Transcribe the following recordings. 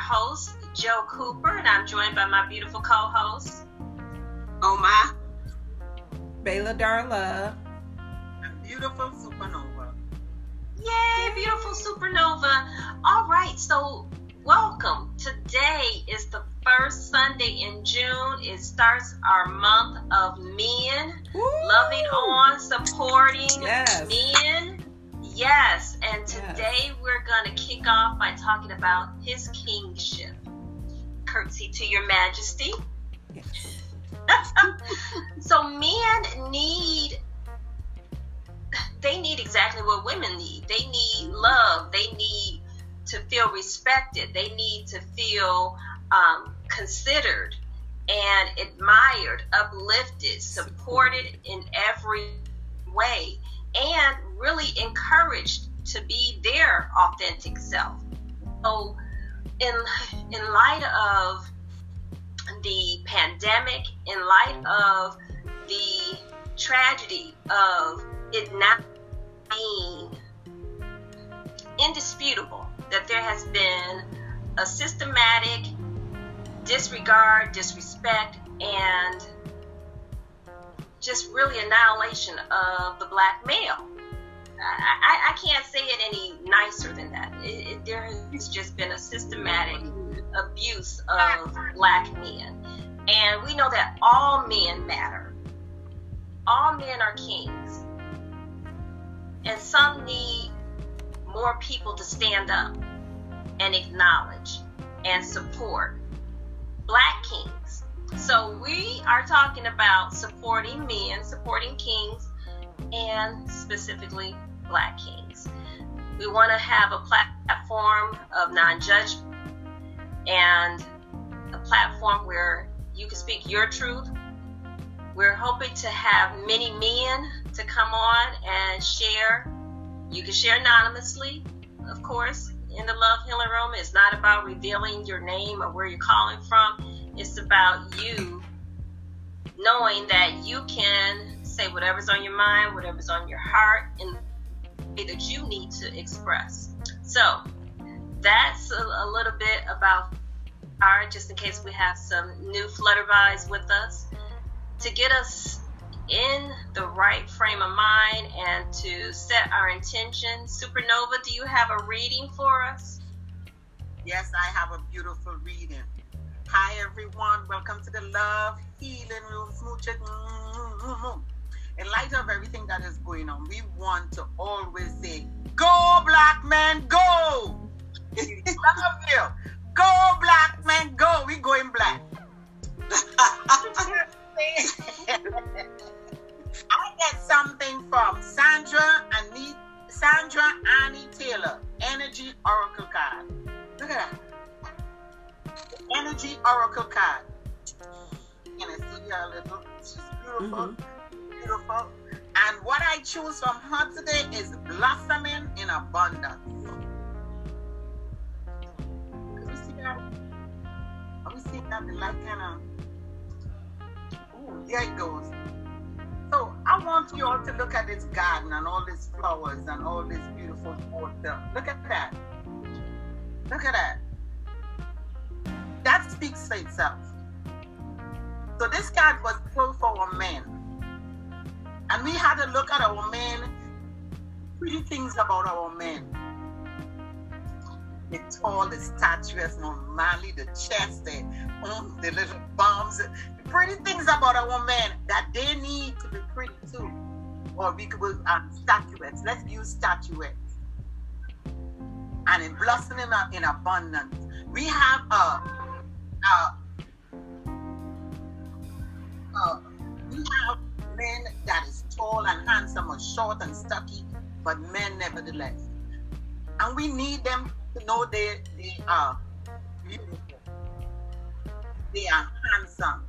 host, Joe Cooper, and I'm joined by my beautiful co host, Oma. Bayla Darla. Beautiful Supernova. Yay, beautiful Supernova. All right, so welcome. Today is the first Sunday in June. It starts our month of men, Woo! loving on, supporting Yes. men. Yes, and today we're going to kick off by talking about his kingship. Curtsy to your majesty. Yes. so men need they need exactly what women need. They need love. They need to feel respected. They need to feel um, considered and admired, uplifted, supported in every way, and really encouraged to be their authentic self. So, in in light of the pandemic, in light of the tragedy of it not being indisputable that there has been a systematic disregard, disrespect, and just really annihilation of the black male. I, I, can't say it any nicer than that. It, it, there has just been a systematic abuse of black men. And we know that all men matter. All men are kings. And some need more people to stand up and acknowledge and support black kings. So we are talking about supporting men, supporting kings, and specifically black kings. We want to have a platform of non judgment and a platform where you can speak your truth. We're hoping to have many men to come on and share. You can share anonymously, of course, in the Love Healing Room. It's not about revealing your name or where you're calling from, it's about you knowing that you can say whatever's on your mind, whatever's on your heart, in the way that you need to express. So, that's a, a little bit about our, just in case we have some new flutterbys with us, to get us in the right frame of mind and to set our intention. Supernova, do you have a reading for us? Yes, I have a beautiful reading. Hi, everyone. Welcome to the Love Healing Room. Smooch. In light of everything that is going on, we want to always say, Go, black man, go! Love you. Go, black man, go. We going black. I get something from Sandra Annie, Sandra Annie Taylor, Energy Oracle card. Look at that. Energy Oracle card. Can I see her a little? She's beautiful. Mm-hmm. Beautiful. And what I choose from her today is blossoming in abundance. Can we see that? Are we seeing that? The light kind of. Ooh, there it goes. So I want you all to look at this garden and all these flowers and all this beautiful water. Look at that. Look at that. Speaks for itself. So this card was pulled for our men. And we had to look at our men, pretty things about our men. The tall, the statues, no manly, the chest, the, um, the little bums, pretty things about our men that they need to be pretty too. Or we could um, statuettes. Let's use statuettes. And in blossoming in, in abundance, we have a, a, a we have men that is tall and handsome or short and stocky, but men nevertheless. And we need them to know they they are beautiful. They are handsome.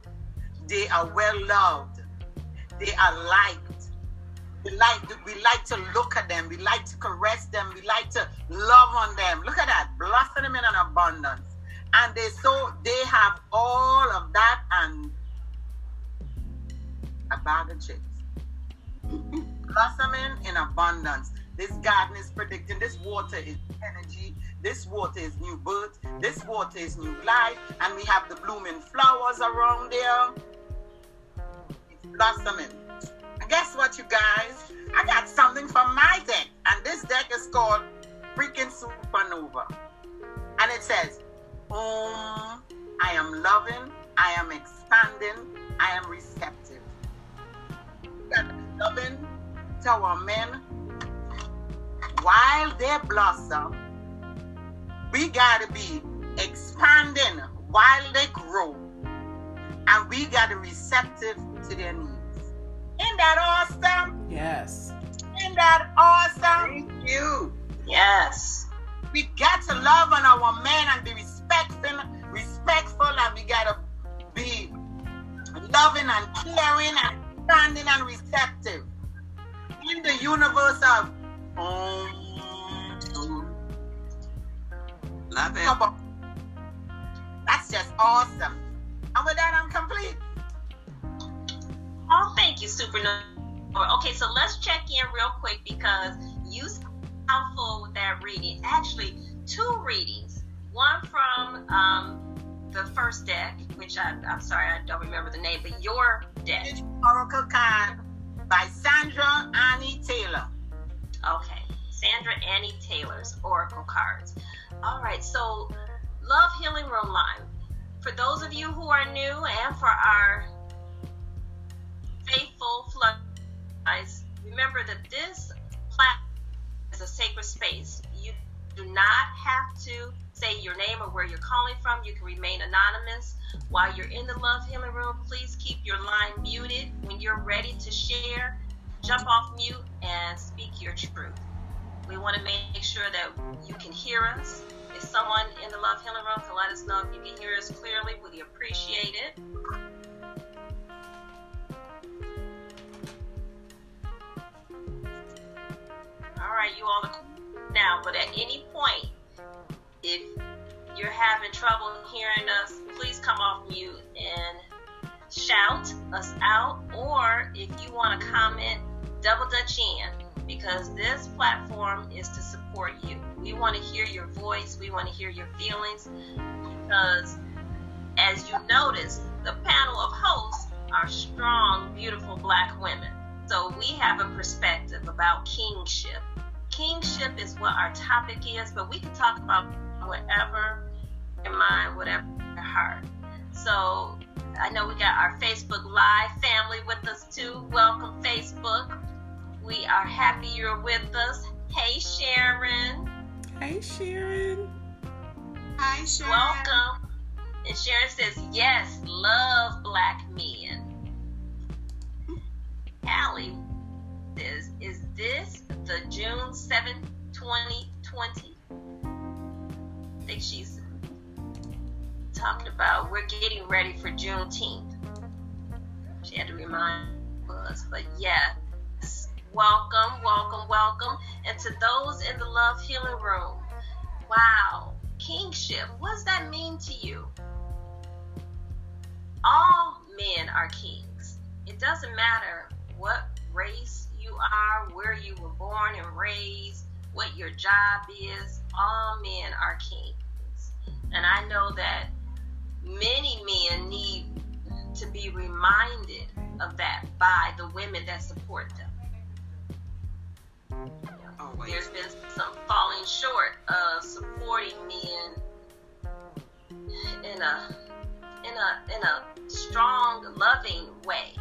They are well loved. They are liked. We like we like to look at them. We like to caress them. We like to love on them. Look at that, blossoming in an abundance. And they so they have all of that and a bag of chips. blossoming in abundance. This garden is predicting this water is energy, this water is new birth, this water is new life, and we have the blooming flowers around there. It's blossoming. And guess what, you guys? I got something from my deck, and this deck is called Freaking Supernova. And it says, I am loving, I am expanding, I am receptive. Loving to our men while they blossom, we gotta be expanding while they grow, and we gotta be receptive to their needs. Isn't that awesome? Yes. Isn't that awesome? Thank you. Yes. We got to love on our men and be respectful, respectful, and we gotta be loving and caring and standing and receptive. In the universe of um, Love it. that's just awesome. And with that, I'm complete. Oh, thank you, Supernova. Okay, so let's check in real quick because you sound full with that reading. Actually, two readings. One from um, the first deck, which I, I'm sorry, I don't remember the name, but your deck. Oracle card by Sandra Annie Taylor. Okay, Sandra Annie Taylor's Oracle cards. All right, so Love Healing Room Line. For those of you who are new and for our faithful floodlights, remember that this platform is a sacred space. You do not have to say your name or where you're calling from. You can remain anonymous. While you're in the Love Healing Room, please keep your line muted. When you're ready to share, jump off mute and speak your truth. We want to make sure that you can hear us. If someone in the Love Healing Room can let us know if you can hear us clearly, we appreciate it. All right, you all are now, but at any point, if you're having trouble hearing us, please come off mute and shout us out. Or if you want to comment, double dutch in because this platform is to support you. We want to hear your voice, we want to hear your feelings because, as you notice, the panel of hosts are strong, beautiful black women. So we have a perspective about kingship. Kingship is what our topic is, but we can talk about whatever your mind, whatever your heart. So I know we got our Facebook Live family with us too. Welcome, Facebook. We are happy you're with us. Hey, Sharon. Hey, Sharon. Hi, Sharon. Welcome. And Sharon says, yes, love black men. Allie says, is this the June 7th, 2020? Think she's talking about we're getting ready for Juneteenth. She had to remind us, but yes, welcome, welcome, welcome. And to those in the Love Healing Room, wow, kingship, what does that mean to you? All men are kings. It doesn't matter what race you are, where you were born and raised, what your job is. All men are kings. And I know that many men need to be reminded of that by the women that support them. Oh, Always. There's been some falling short of supporting men in a in a in a strong, loving way.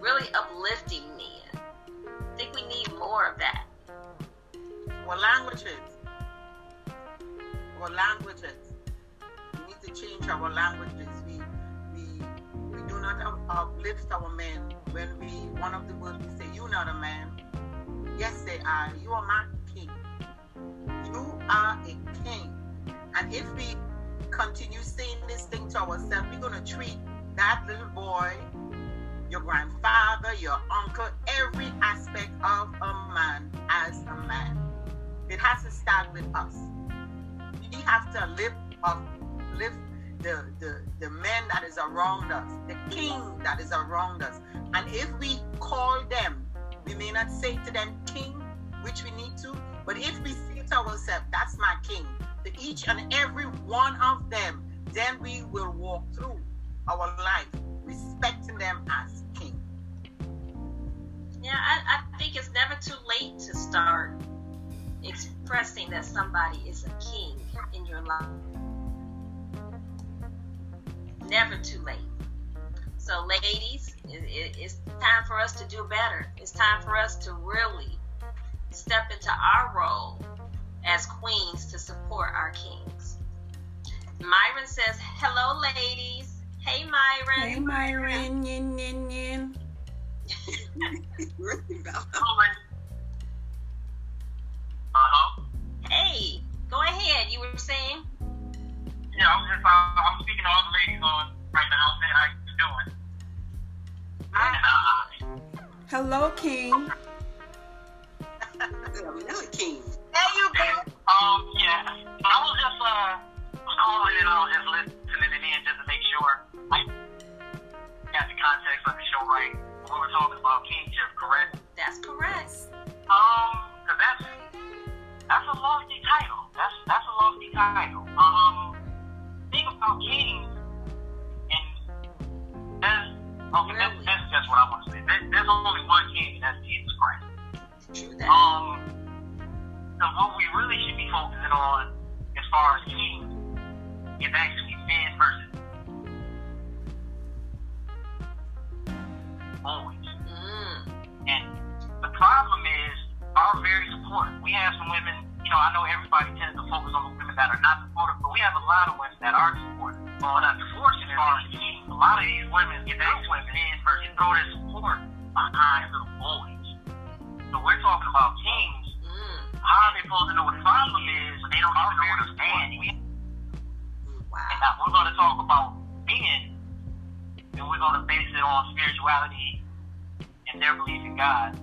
Really uplifting men. I think we need more of that. What languages? What languages? We need to change our languages. We we we do not up- uplift our men when we one of the words we say, "You not a man." Yes, they are. You are my king. You are a king. And if we continue saying this thing to ourselves, we're gonna treat that little boy, your grandfather, your uncle, every aspect of a man as a man. It has to start with us. We have to lift up, the, the, the men that is around us, the king that is around us. And if we call them, we may not say to them king, which we need to. But if we say to ourselves, that's my king, to each and every one of them, then we will walk through our life respecting them as king. Yeah, I, I think it's never too late to start expressing that somebody is a king in your life. Never too late. So, ladies, it, it, it's time for us to do better. It's time for us to really step into our role as queens to support our kings. Myron says, Hello, ladies. Hey, Myron. Hey, Myron. Yin, yin, yin. Hello? Hey, go ahead. You were saying? Yeah, I was just, uh, I was speaking to all the ladies on right now, saying how you doing. And, uh, Hello, King. Another king. There you go. um, yeah, I was just, uh, calling and I was just listening it in just to make sure I got the context of the show right. We were talking about kingship, correct? That's correct. Um, cause that's that's a lofty title. That's that's a lofty title. Um, think about kings, and there's okay. Really? this is just what I want to say. There, there's only one king, and that's Jesus Christ. True that. Um, so what we really should be focusing on, as far as kings, is actually men versus boys. Mm. And the problem is, our very supportive. We have some women, you know, I know everybody tends to focus on the women that are not supportive, but we have a lot of women that are supportive. But unfortunately, a lot of these women, get those women in first, throw their support behind little boys. So we're talking about kings. Mm. How are they supposed to know what the problem is when they don't even know what a stand is? And now we're going to talk about men, and we're going to base it on spirituality and their belief in God.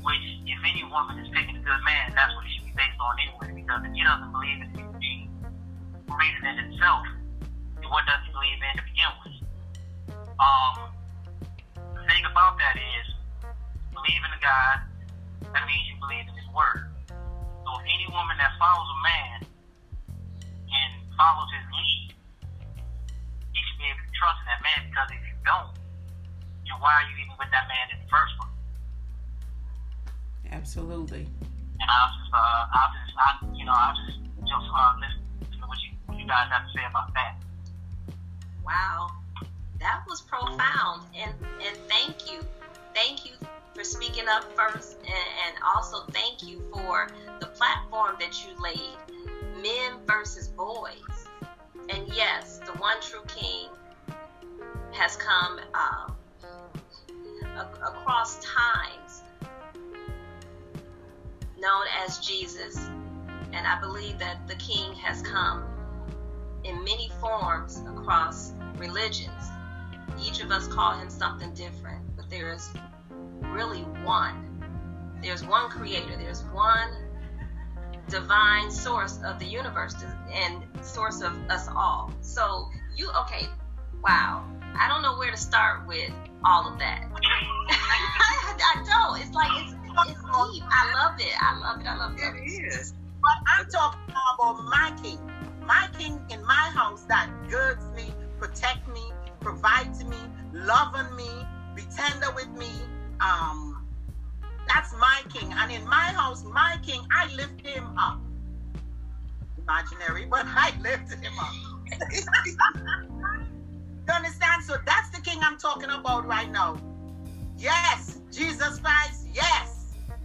Which, if any woman is picking a good man, that's what be based on anyway. Because if he doesn't believe in being greater than himself, then what does he believe in to begin with? Um, the thing about that is, believing in God, that means you believe in His Word. So if any woman that follows a man and follows his lead, you should be able to trust in that man because if you don't, then why are you even with that man in the first place? Absolutely. And I'll just, uh, I'll just, I, you know, I'll just, just uh, listen to what you, you guys have to say about that. Wow. That was profound. And and thank you. Thank you for speaking up first and, and also thank you for the platform that you laid. Men versus boys. And yes, the one true king has come um, across times known as Jesus. And I believe that the king has come in many forms across religions. Each of us call him something different, but there is really one. There's one creator, there's one divine source of the universe and source of us all. So, you, okay, wow. I don't know where to start with all of that. I don't. It's like, it's, it's deep. I love it. I love it. I love it. It is. But I'm talking about my king. My king in my house that girds me, protect me, provide to me, loving me, be tender with me. Um, that's my king. And in my house, my king, I lift him up. Imaginary, but I lift him up. you understand? So that's the king I'm talking about right now. Yes, Jesus Christ. Yes,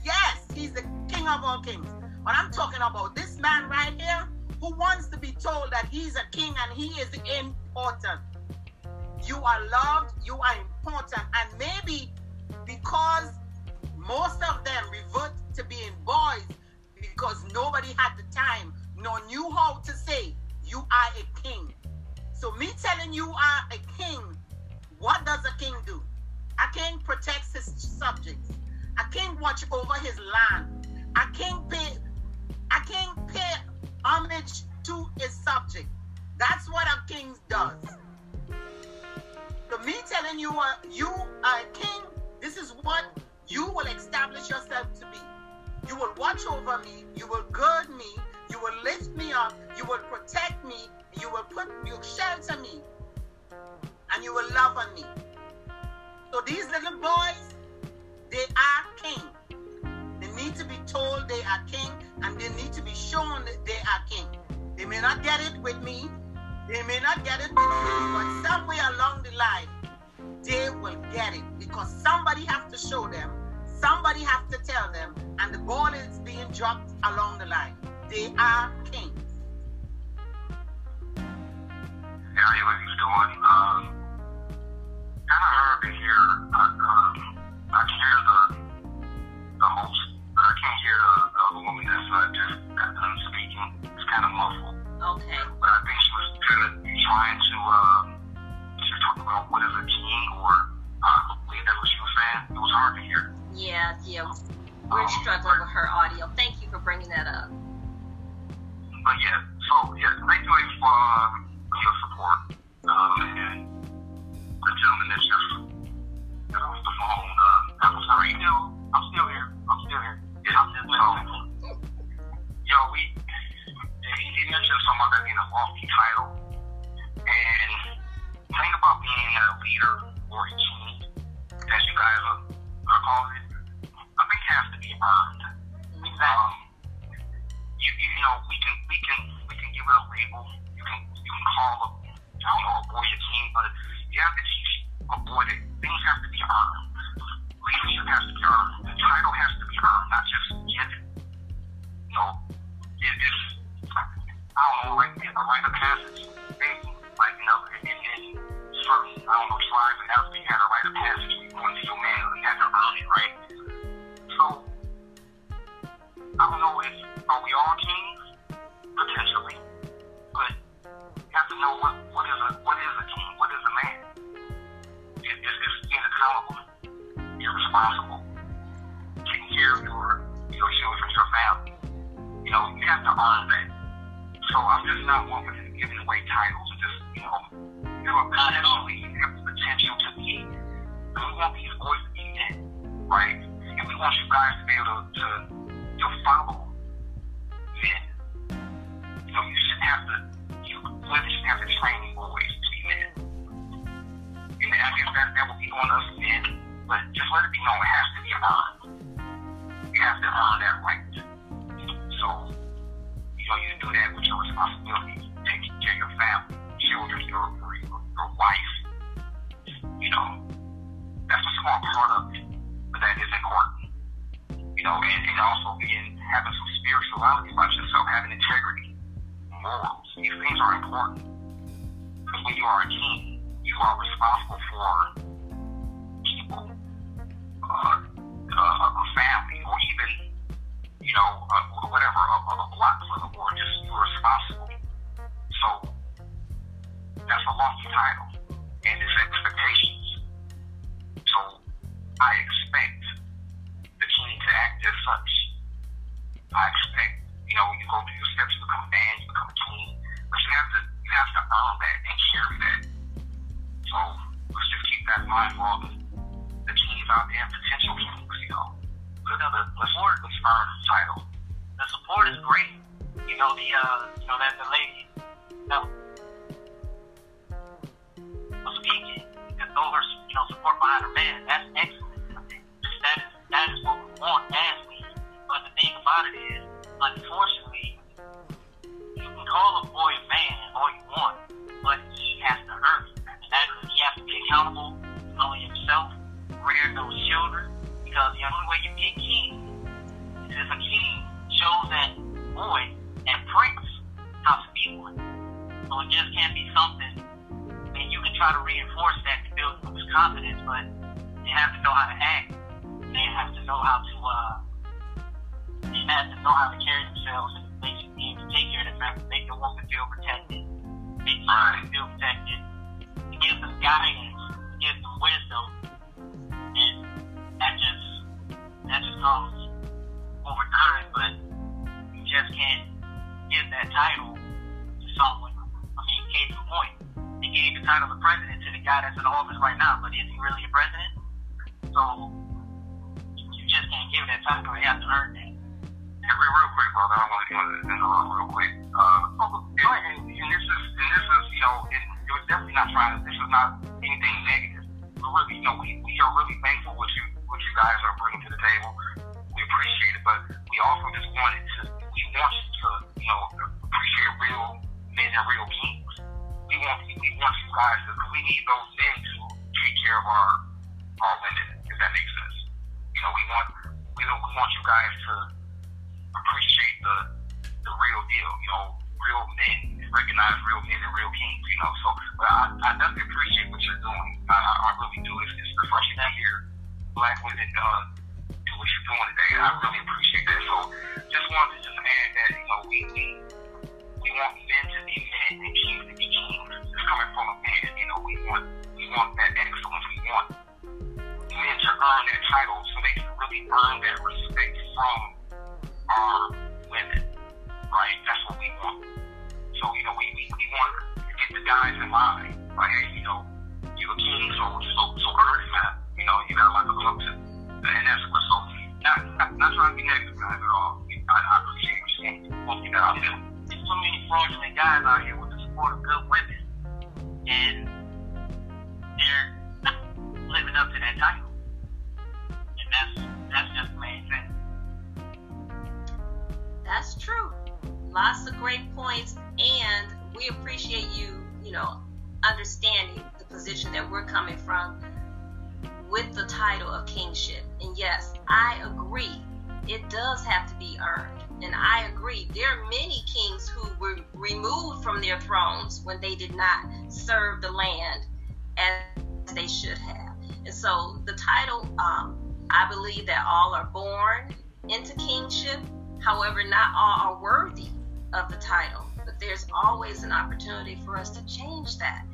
yes, he's the king of all kings. But I'm talking about this man right here who wants to be told that he's a king and he is important. You are loved, you are important, and maybe because most of them revert to being boys because nobody had the time nor knew how to say you are a king. So me telling you are a king, what does a king do? A king protects his subjects. I can't watch over his land. I can't pay I can't pay homage to his subject. That's what a king does. So me telling you uh, you are a king, this is what you will establish yourself to be. You will watch over me, you will gird me, you will lift me up, you will protect me, you will put you shelter me, and you will love on me. So these little boys they are king. They need to be told they are king and they need to be shown that they are king. They may not get it with me, they may not get it with me, but somewhere along the line, they will get it because somebody has to show them, somebody has to tell them, and the ball is being dropped along the line. They are. How you ladies doing? Um, kind of hard to hear. Uh, uh, I can hear the the host, but I can't hear the, the other woman that's uh, just got done speaking. It's kind of muffled. Okay. But I think she was kind of trying to uh, to talk about what is a king, or uh, I believe that's what she was saying. It was hard to hear. Yeah, yeah. We're struggling with her audio. Thank you for bringing that up. But yeah, so yeah, thank you for uh, your support. Um, and the gentleman that just a or a king, as you guys are, calling it, I think has to be earned. Um, you, you know we can we can we can give it a label. You can you can call a I don't know a boy a king, but you have to teach a boy that things have to be earned. Leadership has to be earned. The title has to be earned, not just given. You know, it is I don't know like a rite of passage. For all the, the kings out there, potential kings, you know. But uh, let's, let's earn the title. the support is great. You know the uh, you know that the lady that was speaking and throw her you know support behind her man. That's excellent. That is that is what we want as we. But the thing about it is, unfortunately, you can call a boy a man all you want, but he has to earn it. And that he has to be accountable to rear those children, because the only way you be a king is if a king shows that boy and prince how to be one. So it just can't be something. Mean, you can try to reinforce that to build his confidence, but they have to know how to act. They have to know how to, uh, they have to know how to carry themselves and be able to take care of the family, make the woman feel protected, make the man feel protected, give them guidance, give them wisdom, that that just comes over time, but you just can't give that title to someone. I mean, case in point, they gave the title of president to the guy that's in office right now, but is he really a president? So you just can't give that title. You have to earn that. And real, real quick, brother, I want to interrupt real quick. Uh, and, and, and this is, and this is, you know, in, it was definitely not trying to. This was not anything negative. But really, you know, we, we are really thankful what you what you guys are bringing to the table. We appreciate it, but we also just wanted to. We want you to, you know, appreciate real men and real kings. We want we want you guys to. We need those men to take care of our our women, if that makes sense. You know, we want we don't we want you guys to appreciate the the real deal. You know, real men, recognize real men and real kings. You know, so but I, I definitely appreciate what you're doing. I, I, I really do. It's, it's refreshing to hear black women uh, do what you're doing today. I really appreciate that. So just wanted to just add that you know we we we want men to be men and kings to be kings. It's coming from a man. You know, we want we want that excellence. We want men to earn that title so they can really earn that respect from our women. Right? That's what we want. So, you know, we, we, we want to get the guys in line. Like, hey, you know, you're a king, so so so earn it, man. You know, you got a lot to look to. And that's what so not not, not trying to be negative guys at all. I, I appreciate what you're saying. Well, you know, I feel There's so many fraudulent guys out here with the support of good women, and they're not living up to that title. And that's that's just the main thing. That's true. Lots of great points, and we appreciate you, you know, understanding the position that we're coming from with the title of kingship. And yes, I agree. It does have to be earned. And I agree. There are many kings who were removed from their thrones when they did not serve the land as they should have. And so the title, um, I believe that all are born into kingship. However, not all are worthy of the title. But there's always an opportunity for us to change that.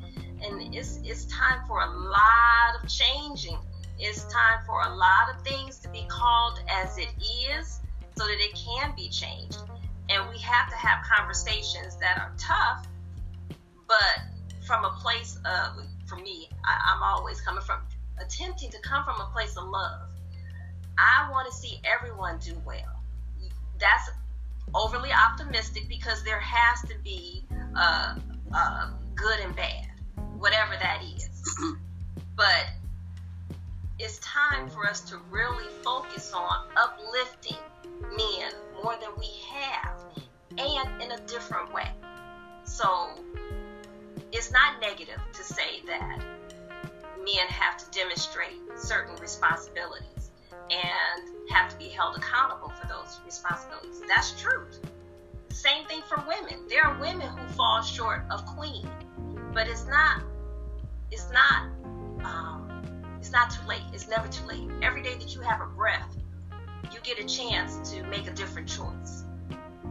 And it's it's time for a lot of changing. It's time for a lot of things to be called as it is so that it can be changed. And we have to have conversations that are tough, but from a place of, for me, I, I'm always coming from, attempting to come from a place of love. I want to see everyone do well. That's overly optimistic because there has to be uh, uh, good and bad, whatever that is. but it's time for us to really focus on uplifting men more than we have and in a different way. So it's not negative to say that men have to demonstrate certain responsibilities and have to be held accountable for those responsibilities. That's true. Same thing for women. There are women who fall short of queen, but it's not. It's not. Um, it's not too late. It's never too late. Every day that you have a breath, you get a chance to make a different choice.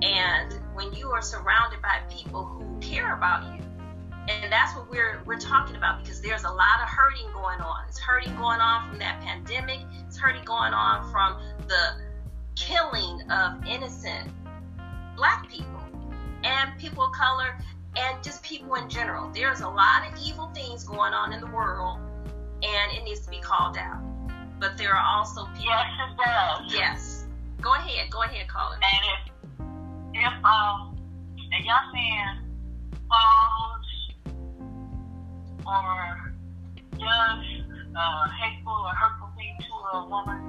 And when you are surrounded by people who care about you, and that's what we're we're talking about because there's a lot of hurting going on. It's hurting going on from that pandemic. It's hurting going on from the killing of innocent black people and people of color and just people in general. There's a lot of evil things going on in the world and it needs to be called out. But there are also people. Yes, it does. Yes. Go ahead. Go ahead, call it. And if if um a young man falls or does uh, hateful or hurtful thing to a woman,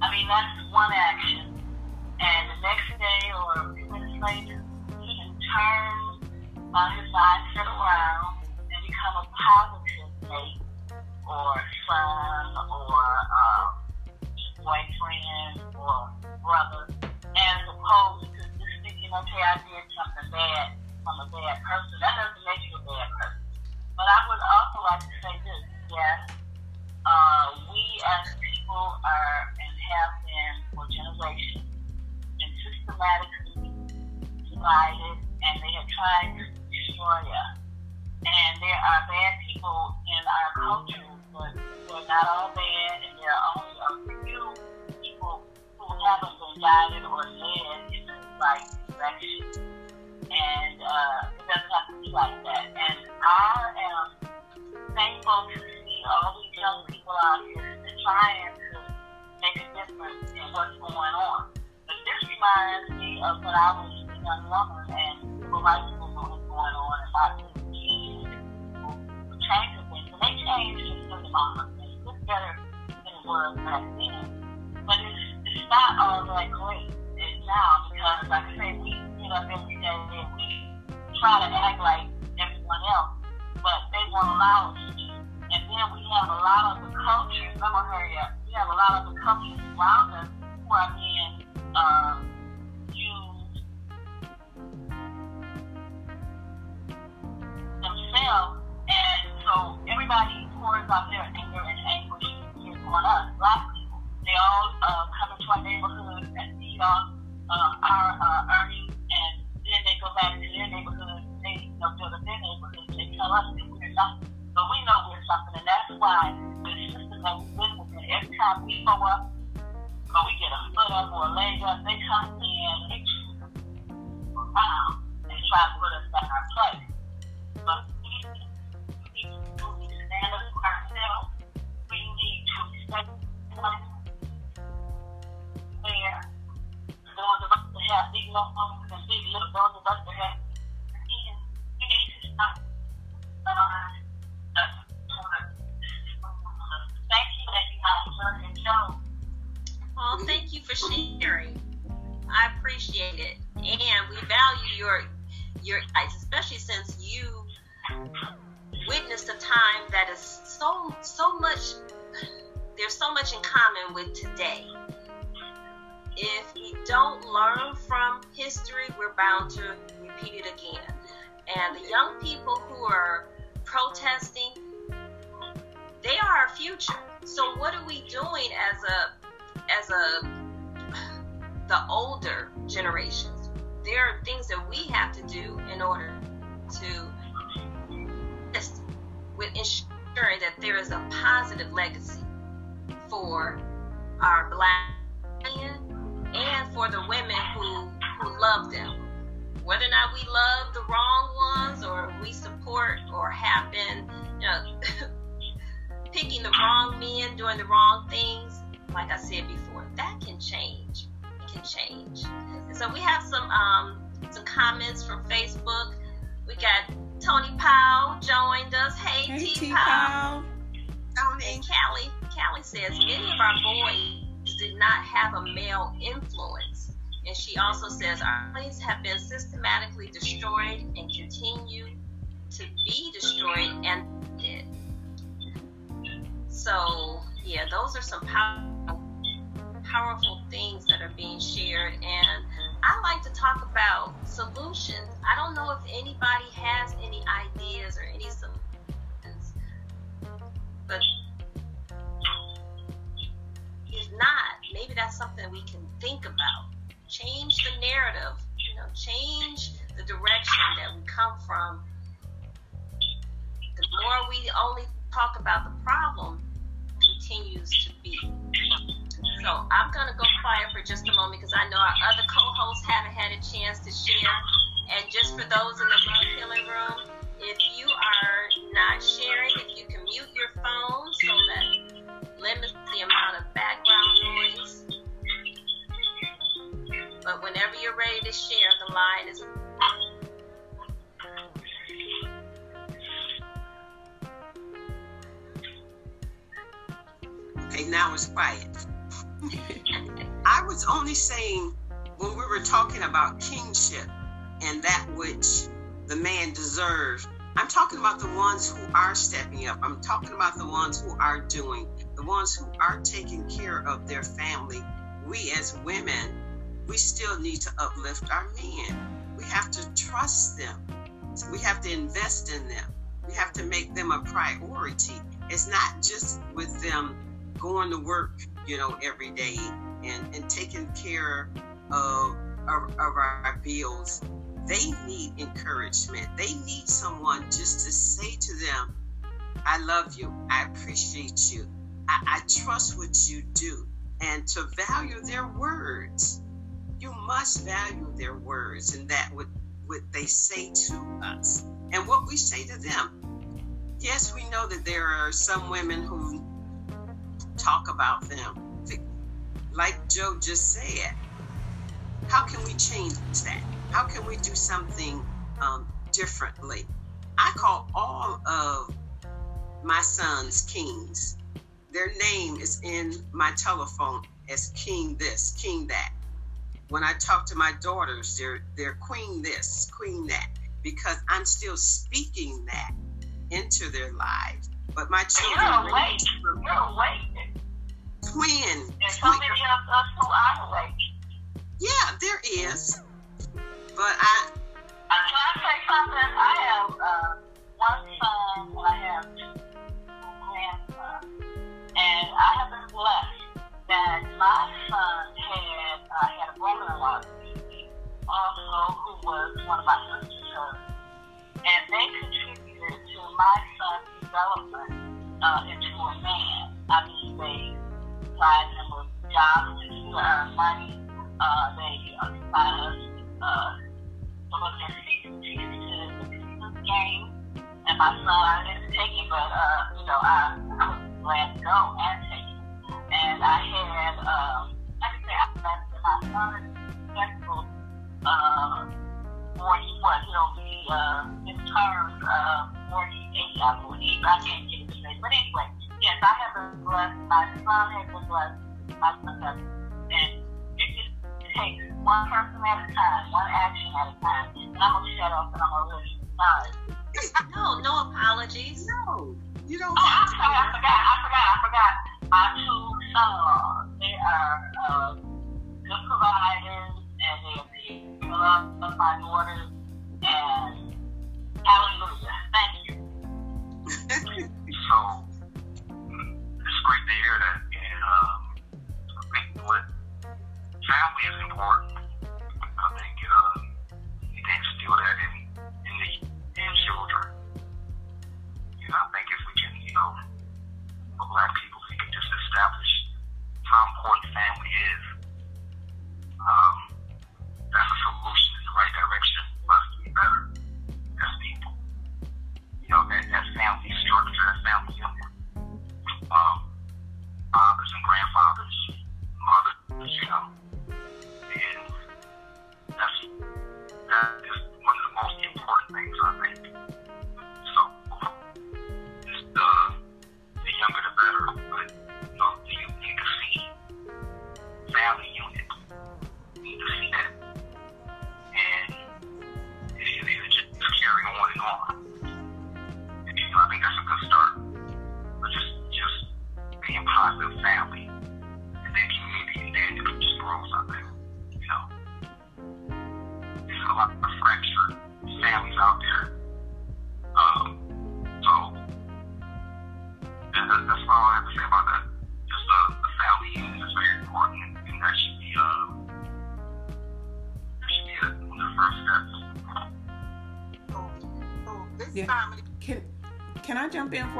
I mean that's one action. And the next day or a few minutes later, he can turn uh, his mindset around and become a positive mate or son or um, boyfriend or brother, as opposed to just thinking, okay, I things that are being shared. And I like to talk about solutions. I don't know if anybody has any ideas or any solutions, but if not, maybe that's something we can think about. Change the narrative, you know, change the direction that we come from. The more we only talk about the problem, continues to be. So I'm gonna go quiet for just a moment because I know our other co-hosts haven't had a chance to share. And just for those in the love healing room, if you are not sharing, if you can mute your phone so that limits the amount of background noise. But whenever you're ready to share, the line is Okay, now it's quiet. I was only saying when we were talking about kingship and that which the man deserves, I'm talking about the ones who are stepping up. I'm talking about the ones who are doing, the ones who are taking care of their family. We as women, we still need to uplift our men. We have to trust them. We have to invest in them. We have to make them a priority. It's not just with them going to work, you know, every day and, and taking care of, of, of our bills. They need encouragement. They need someone just to say to them, I love you. I appreciate you. I, I trust what you do. And to value their words. You must value their words and that what, what they say to us and what we say to them. Yes, we know that there are some women who talk about them. Like Joe just said, how can we change that? How can we do something um, differently? I call all of my sons kings. Their name is in my telephone as king this, king that. When I talk to my daughters, they're they're queen this, queen that, because I'm still speaking that into their lives. But my children You're awake. You're awake. Twin, There's so twin many of us who are yeah, there is. But I Uh, can I say something? I have uh, one son I have two grandsons. And I have been blessed that my son had uh, had a brother-in-law also who was one of my sister's husbands. And they contributed to my son's development uh, into a man. I mean, they provided him with jobs to earn money. Uh, they uh, provided us uh, some of their tickets to the game. And my son, I didn't take it, but, uh, you know, I, I was glad to go and take it. And I had, um, like I say, I met my son in festival, uh, 40, what, you know, the, uh, his term, uh, 48, I believe. I can't get it straight. But anyway, yes, I have been blessed. My son has been blessed. My son has been And it just takes one person at a time, one action at a time. And I'm going to shut up and I'm going to really sorry. No, no apologies. no, you don't Oh, I'm sorry. I forgot. I forgot. I forgot. My two son-in-laws. They are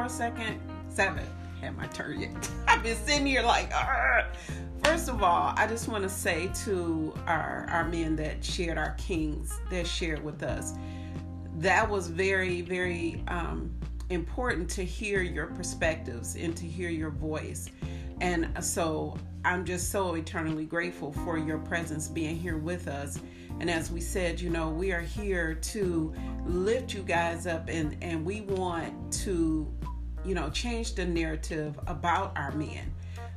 A second? Seven. Had my turn yet. I've been sitting here like, "Argh." first of all, I just want to say to our our men that shared our kings that shared with us, that was very very um, important to hear your perspectives and to hear your voice, and so I'm just so eternally grateful for your presence being here with us. And as we said, you know, we are here to lift you guys up and and we want to you know change the narrative about our men.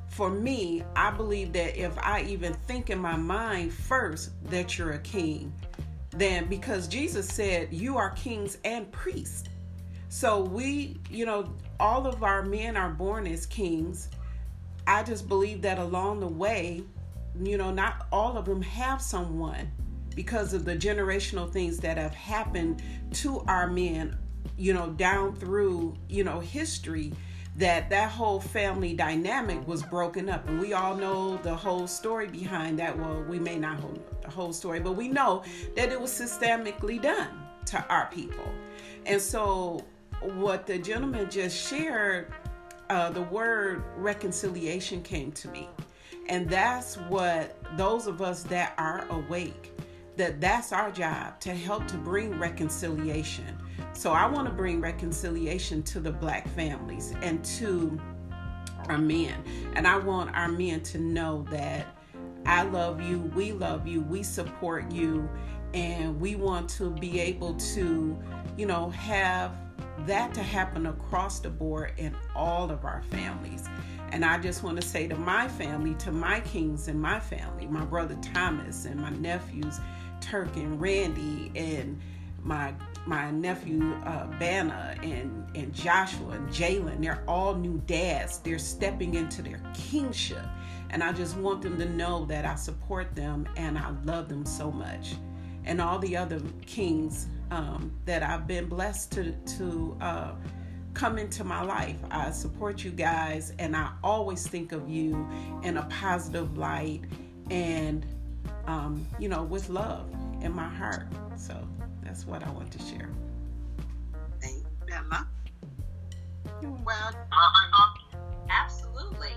For me i believe that if i even think in my mind first that you're a king then because jesus said you are kings and priests. So we you know all of our men are born as kings. I just believe that along the way you know not all of them have someone because of the generational things that have happened to our men you know down through you know history that that whole family dynamic was broken up. And we all know the whole story behind that. Well we may not know the whole story but we know that it was systemically done to our people. And so what the gentleman just shared uh, the word reconciliation came to me. And that's what those of us that are awake that that's our job to help to bring reconciliation so I want to bring reconciliation to the black families and to our men. And I want our men to know that I love you, we love you, we support you, and we want to be able to, you know, have that to happen across the board in all of our families. And I just want to say to my family, to my kings and my family, my brother Thomas and my nephews, Turk and Randy, and my my nephew uh, Banna and, and Joshua and Jalen, they're all new dads. They're stepping into their kingship. And I just want them to know that I support them and I love them so much. And all the other kings um, that I've been blessed to, to uh, come into my life. I support you guys and I always think of you in a positive light and, um, you know, with love in my heart. So that's what I want to share. Well, absolutely.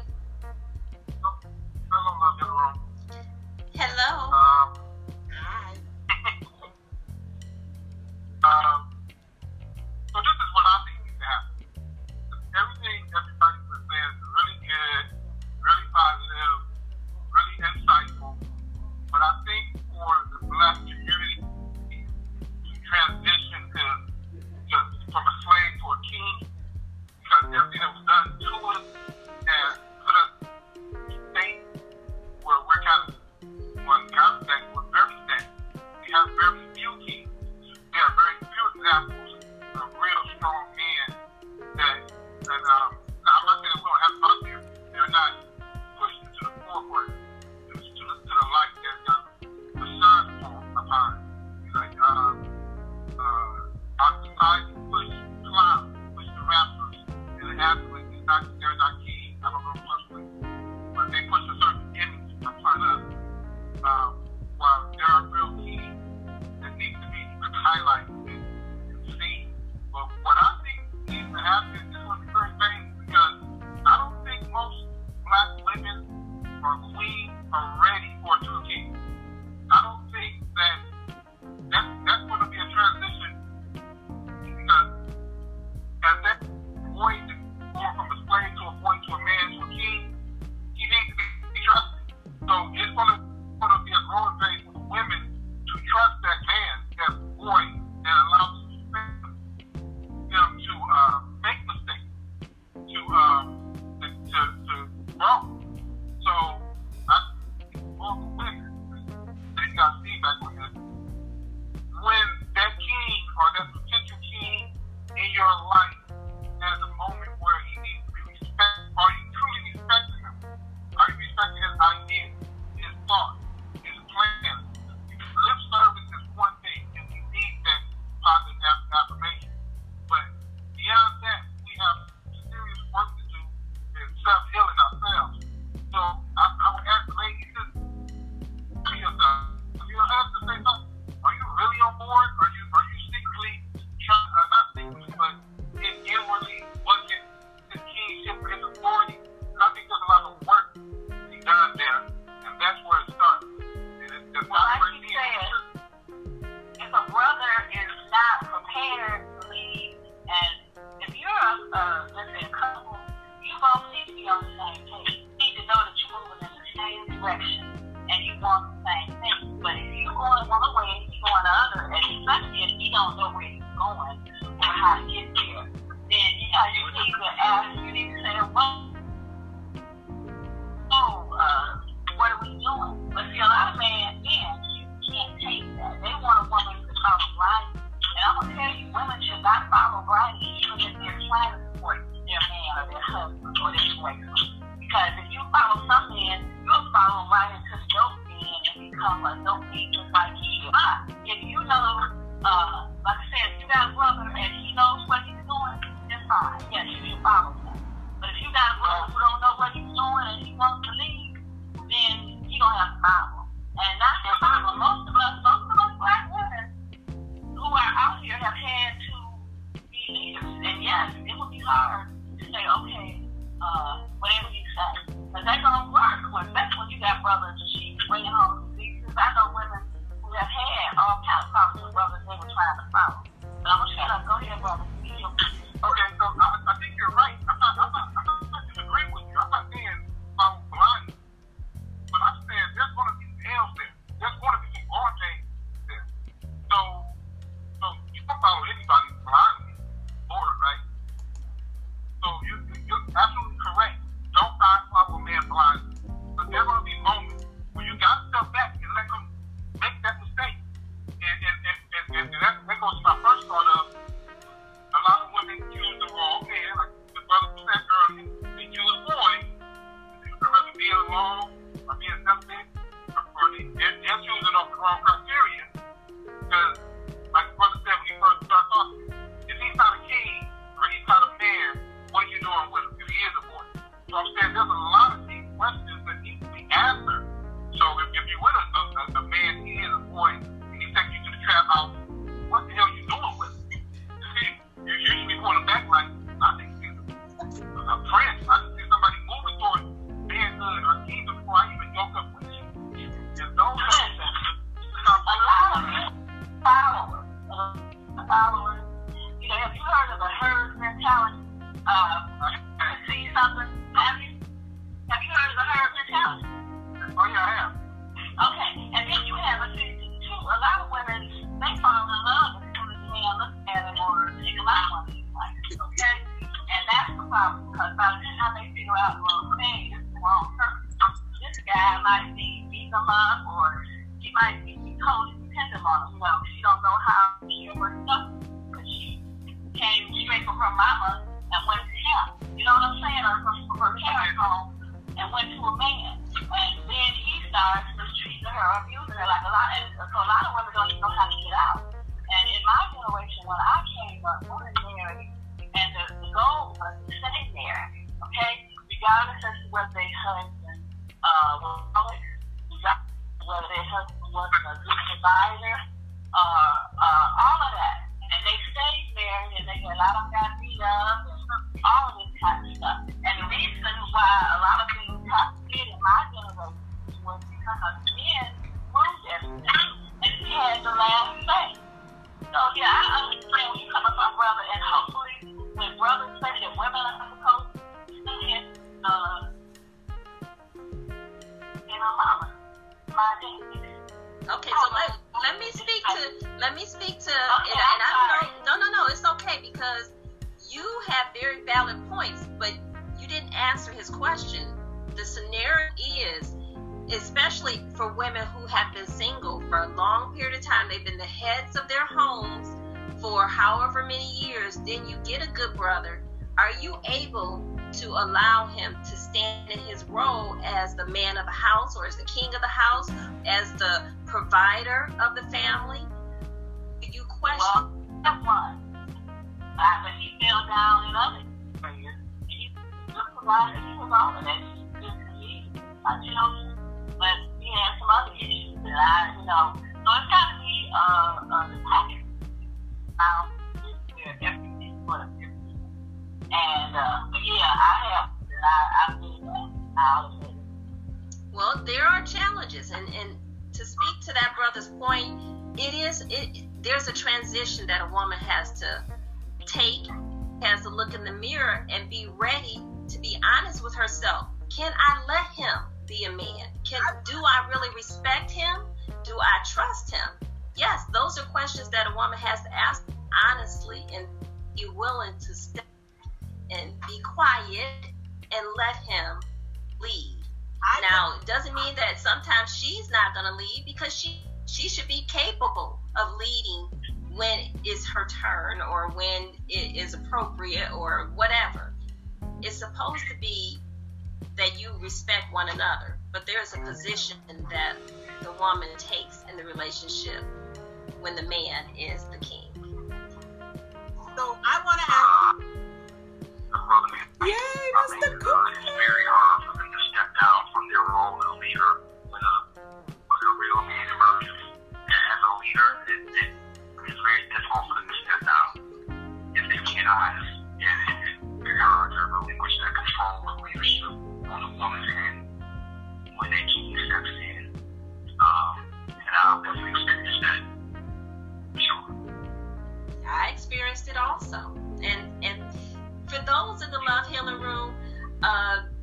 on some men, you'll follow right into dopamine and become a dopamine just like you But If you know uh, followers. You know, have you heard of the herd mentality? Uh, see something? Have you? Have you heard of the herd mentality? Oh yeah, I am. Okay, and then you have a too. A lot of women they fall in love as soon as the man looks at them or take them out on these lights. Okay, and that's the problem because by the time they figure out, well, hey, this is the wrong person. This guy might be beating them up role as the man of the house or as the king of the house, as the provider of the family? Do you question? Well, that. Uh, but he fell down in other areas. He was a provider. He was all of that. Me, my children. But he had some other issues that I, you know. So it's got to be uh, uh, the package. Um, everything for the. And, uh, but yeah, I have. I, I it. Well, there are challenges, and and to speak to that brother's point, it is it. There's a transition that a woman has to take, has to look in the mirror and be ready to be honest with herself. Can I let him be a man? Can do I really respect him? Do I trust him? Yes, those are questions that a woman has to ask honestly and be willing to step and be quiet and let him lead. I Now, it doesn't mean that sometimes she's not going to lead because she she should be capable of leading when it's her turn or when it is appropriate or whatever. It's supposed to be that you respect one another, but there's a position that the woman takes in the relationship when the man is the king. So I want to ask. Yay, Mr. It's Step down from their role as a leader when a, when a real man emerges as a leader. It, it, it's very difficult for them to step down if they can't honest. And it, it's very hard to relinquish that control of leadership on the woman's hand when they king steps in. Um, and I've definitely experienced that. Sure. I experienced it also. And and for those in the Love Healing Room, uh,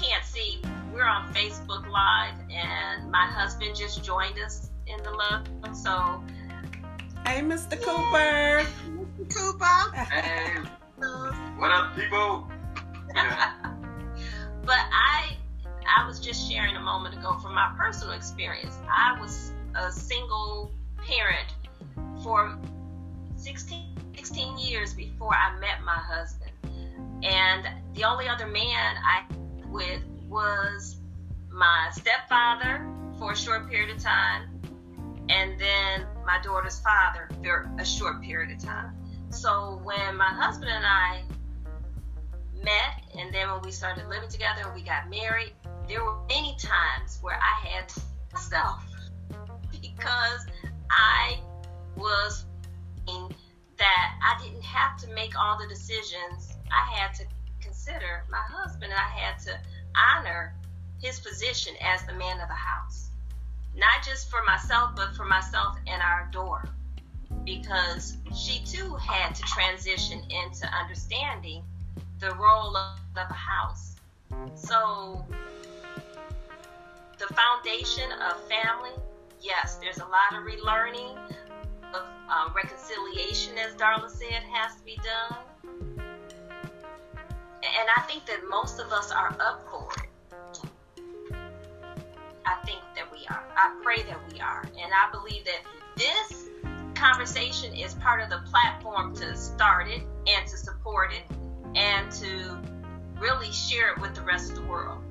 can't see. We're on Facebook Live, and my husband just joined us in the Love. So Hey, Mr. Cooper. Cooper. Hey, what up, people? Yeah. but I I was just sharing a moment ago from my personal experience. I was a single parent for 16, 16 years before I met my husband. And the only other man I with was my stepfather for a short period of time, and then my daughter's father for a short period of time. So when my husband and I met, and then when we started living together and we got married, there were many times where I had myself because I was that I didn't have to make all the decisions. I had to consider my husband, I had to honor his position as the man of the house, not just for myself, but for myself and our daughter, because she too had to transition into understanding the role of, a house. So, the foundation of family, yes, there's a lot of relearning, of uh, reconciliation, as Darla said, has to be done. And I think that most of us are up for it. I think that we are. I pray that we are. And I believe that this conversation is part of the platform to start it and to support it and to really share it with the rest of the world.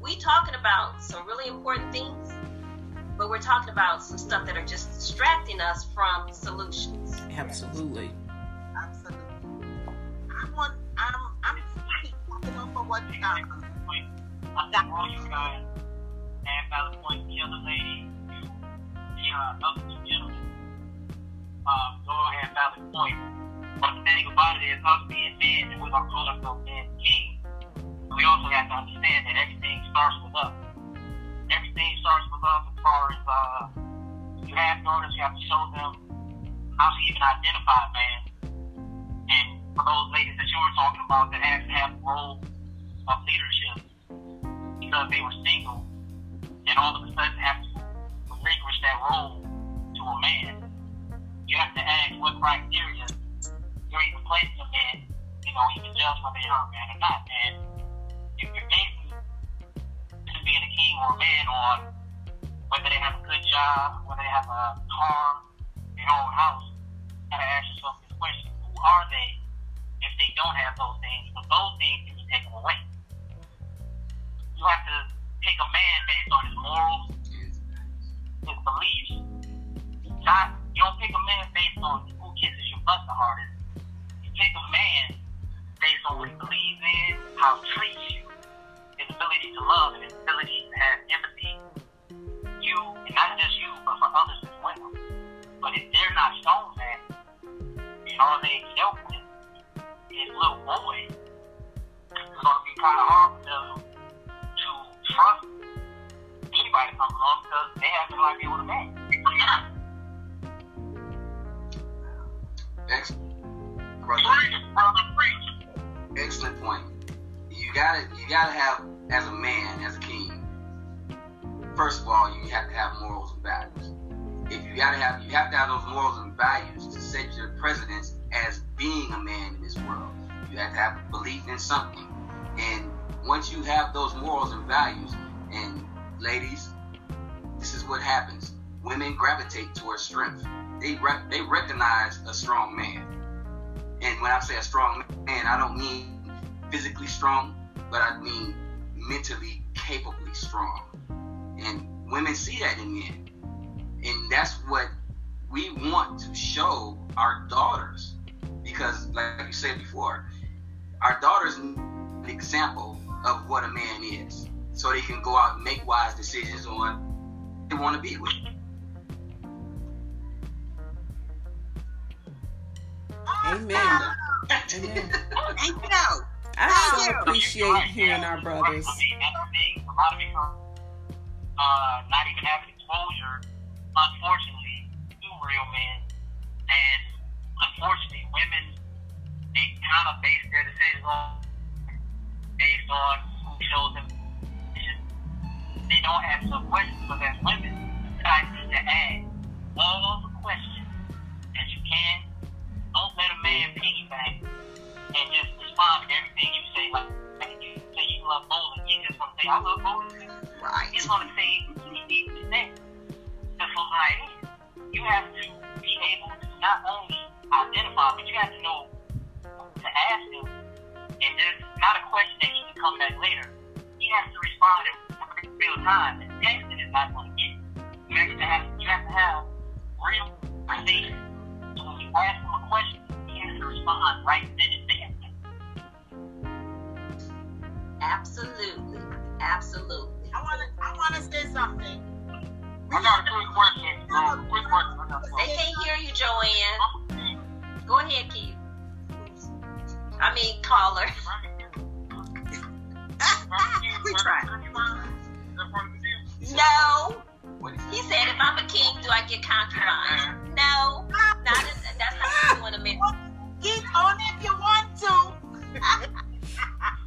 We talking about some really important things, but we're talking about some stuff that are just distracting us from solutions. Absolutely. Absolutely. Looking up all you have valid point. The other lady, the um, valid point. But the thing about it is, being and we're. We also have to understand that everything starts with. Everything starts with as far as uh, you have you have to show them how to even identify man. And for those ladies that you were talking about that have to have roles of leadership because they were single, and all of a sudden have to relinquish that role to a man, you have to ask what criteria you're even placing a man, you know, can judge whether you're a man or not. And if you're basing to being a king or a man on whether they have a good job, whether they have a car, their own house, you gotta ask yourself this question: Who are they if they don't have those things? But those things can be taken away. You have to pick a man based on his morals, his beliefs. Not you don't pick a man based on who kisses your butt the hardest. You pick a man based on what he believes in, how he treats you, his ability to love, and his ability to have empathy. You, and not just you, but for others as well. But if they're not shown that, and all they dealt with is little boys, it's going to be kind of hard for them trust anybody comes along because they have no idea what a man is. Excellent. Brother, preach. Excellent point. You gotta you gotta have as a man, as a king. First of all, you have to have morals and values. If you gotta have you have to have those morals and values to set your precedence as being a man in this world. You have to have belief in something. And once you have those morals and values, and ladies, this is what happens. Women gravitate towards strength. They they recognize a strong man. And when I say a strong man, I don't mean physically strong, but I mean mentally capably strong. And women see that in men. And that's what we want to show our daughters. Because, like you said before, our daughters need an example of what a man is. So they can go out and make wise decisions on who they want to be with. Amen. Amen. Thank you. I so you. appreciate hearing our brothers. I mean, that's the thing. A lot of it uh, not even having exposure, unfortunately, to real men. And unfortunately, women, they kind of base their decisions on based on who shows them. They don't ask some questions, but as women, I need to ask all the questions that you can. Don't let a man piggyback and just respond to everything you say. Like, like you say you love bowling, he's just gonna say, I love bowling. Right. He's gonna say he needs to say. Just so like, you have to be able to not only identify, but you have to know to ask him, and there's not a question that he can come back later. He has to respond in real time. And texting is not going to get. You have to have, you have to have real faith. So when you ask him a question, he has to respond right then and there. Absolutely. Absolutely. I want to. I want to say something. I got a quick question. Um, quick question. I got a They can't hear you, Joanne. Go ahead, Keith. I mean, caller. we tried. No. He said, if I'm a king, do I get concubines? No. Not in, that's not what you want to make. Keep on if you want to.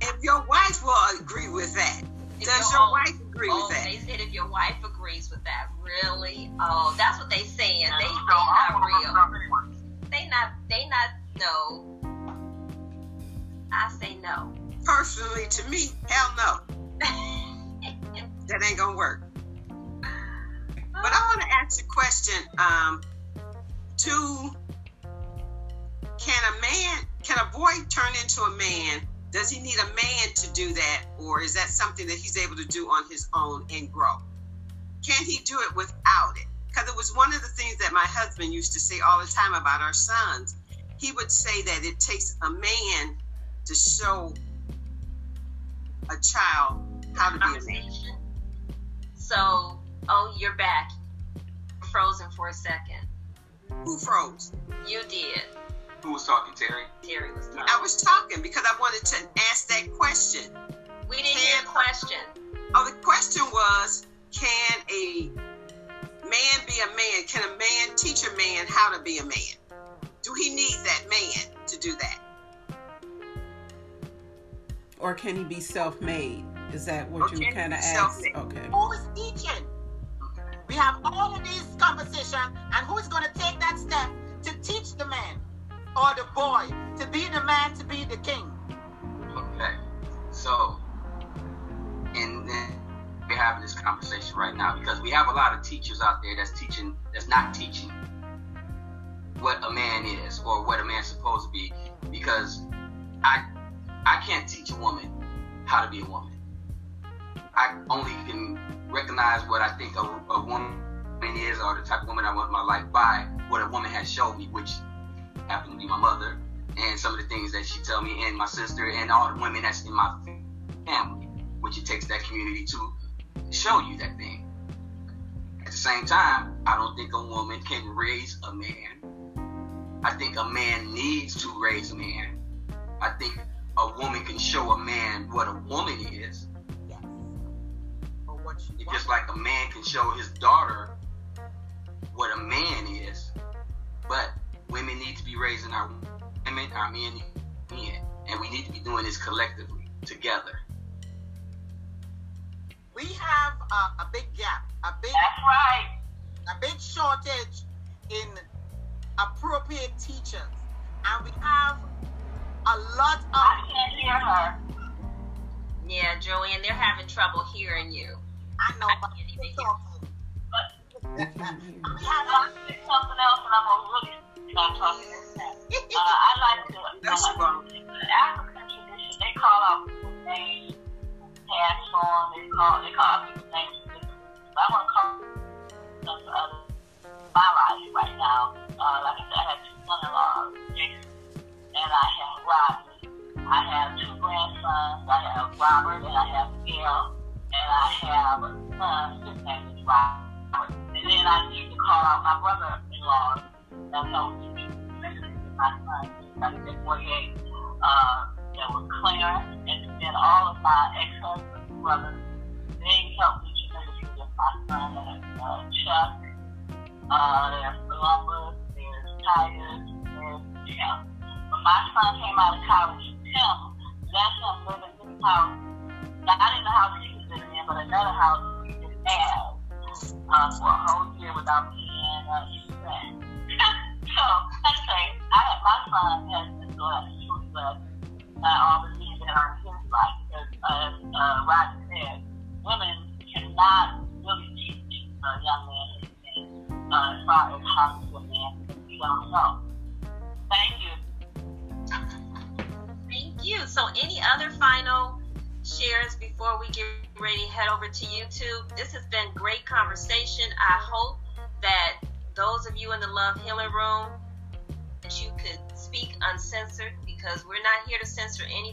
If your wife will agree with that, If does your your wife agree Oh, with that? they said if your wife agrees with that. Really? Oh, that's what they saying. They they So, not I'm gonna look it real. anyway. They not they not no. I say no. Personally, to me, hell no. That ain't gonna work. But I want to ask a question. Um, to can a man, can a boy turn into a man? Does he need a man to do that, or is that something that he's able to do on his own and grow? Can he do it without it? Because it was one of the things that my husband used to say all the time about our sons. He would say that it takes a man to show a child how to be a man. So, oh, you're back. Frozen for a second. Who froze? You did. Who was talking, Terry? Terry was talking. I was talking because I wanted to ask that question. We didn't hear the question. Oh, the question was, can a man be a man? Can a man teach a man how to be a man? Do he need that man to do that? Or can he be self-made? Is that what Or you kind of be asked? Okay. Who is teaching? We have all of these conversations, and who is going to take that step to teach the man or the boy to be the man, to be the king? Okay. So, and then we're having this conversation right now because we have a lot of teachers out there that's teaching, that's not teaching what a man is or what a man's supposed to be. Because I, I can't teach a woman how to be a woman. I only can recognize what I think a, a woman is or the type of woman I want my life by what a woman has showed me, which happened to be my mother and some of the things that she tell me and my sister and all the women that's in my family, which it takes that community to show you that thing. At the same time, I don't think a woman can raise a man. I think a man needs to raise a man. I think a woman can show a man what a woman is. Yes. Or what you It's just like a man can show his daughter what a man is. But women need to be raising our women, our men, men. And we need to be doing this collectively, together. We have a, a big gap, a big, That's right. a big shortage in appropriate teachers, and we have a lot I of. can't hear her. Yeah, Joanne, they're having trouble hearing you. I know, I but can't even hear. We can't hear you. We have I'm gonna something else, and I'm gonna really stop talking this. Uh, I like to. That's wrong. In the African tradition, they call out people's names, pass on. They call they call Robert and I have Gail, and I have a son. His name is Robert. And then I need to call out my brother-in-law. That's how we my son. Said, 48. Uh, there was Clarence, and then all of my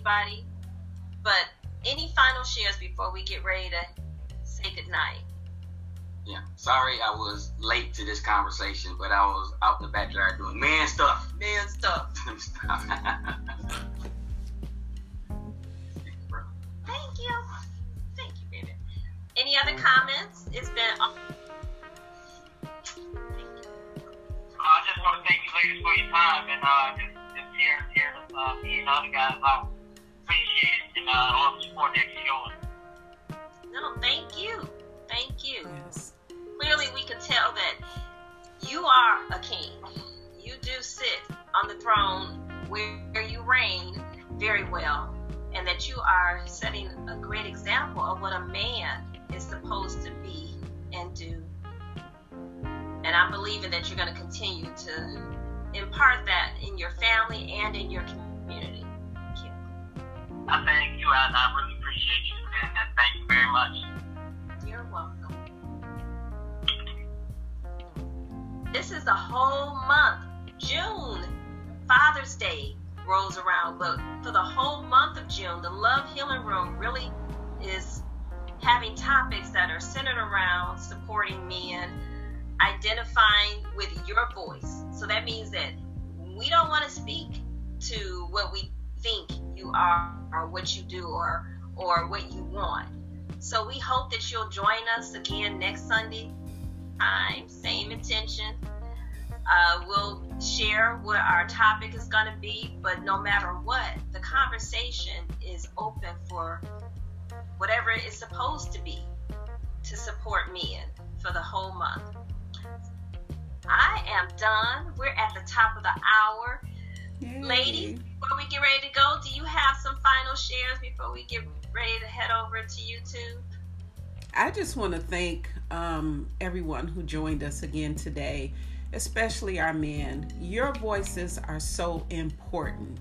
censor anybody. But any final shares before we get ready to say goodnight? Yeah, sorry I was late to this conversation, but I was out in the backyard doing man stuff. Man stuff. Thank you. Thank you, baby. Any other comments? It's been. Uh, I just want to thank you ladies for your time and uh, just, just hearing, hearing uh, me and other guys out. Appreciate it and uh, all the support that you're showing. No, thank you. Thank you. Yes. Clearly, we can tell that you are a king. You do sit on the throne where you reign very well, and that you are setting a great example of what a man is supposed to be and do. And I'm believing that you're going to continue to impart that in your family and in your community. I thank you, and I really appreciate you, and thank you very much. You're welcome. This is the whole month, June. Father's Day rolls around, but for the whole month of June, the Love Healing Room really is having topics that are centered around supporting men, identifying with your voice. So that means that we don't want to speak to what we think you are or what you do or or what you want. So we hope that you'll join us again next Sunday. Time, same intention. Uh, we'll share what our topic is going to be, but no matter what, the conversation is open for whatever it's supposed to be to support men for the whole month. I am done. We're at the top of the hour. Yay. Ladies, before we get ready to go, do you have some final shares before we get ready to head over to YouTube? I just want to thank um, everyone who joined us again today, especially our men. Your voices are so important.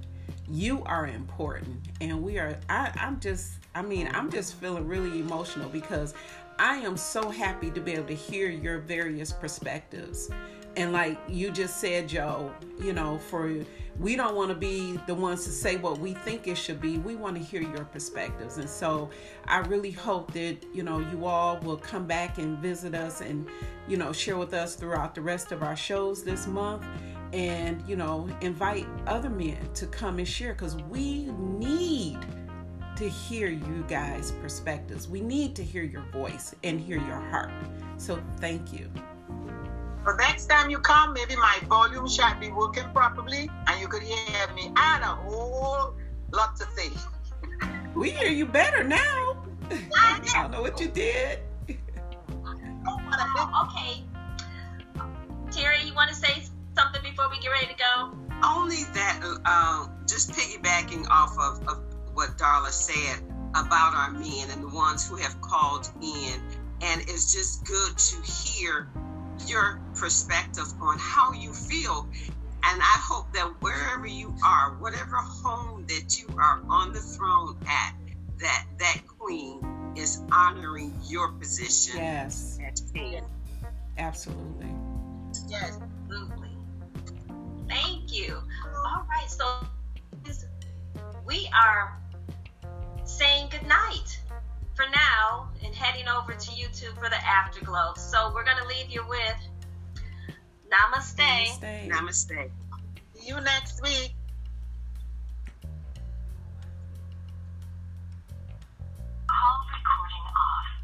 You are important, and we are. I, I'm just. I mean, I'm just feeling really emotional because I am so happy to be able to hear your various perspectives. And like you just said, Joe, you know, for we don't want to be the ones to say what we think it should be. We want to hear your perspectives. And so I really hope that, you know, you all will come back and visit us and, you know, share with us throughout the rest of our shows this month and, you know, invite other men to come and share because we need to hear you guys' perspectives. We need to hear your voice and hear your heart. So thank you. But next time you come, maybe my volume should be working properly and you could hear me. I had a whole lot to say. We hear you better now. I don't know what you did. Okay. Terry, you want to say something before we get ready to go? Only that, uh, just piggybacking off of, of what Darla said about our men and the ones who have called in. And it's just good to hear your perspective on how you feel. And I hope that wherever you are, whatever home that you are on the throne at, that that queen is honoring your position. Yes. Absolutely. Yes, absolutely. Thank you. All right, so we are saying goodnight for now and heading over to YouTube for the afterglow. So we're going to leave you with namaste. Namaste. namaste. See you next week. Call recording off.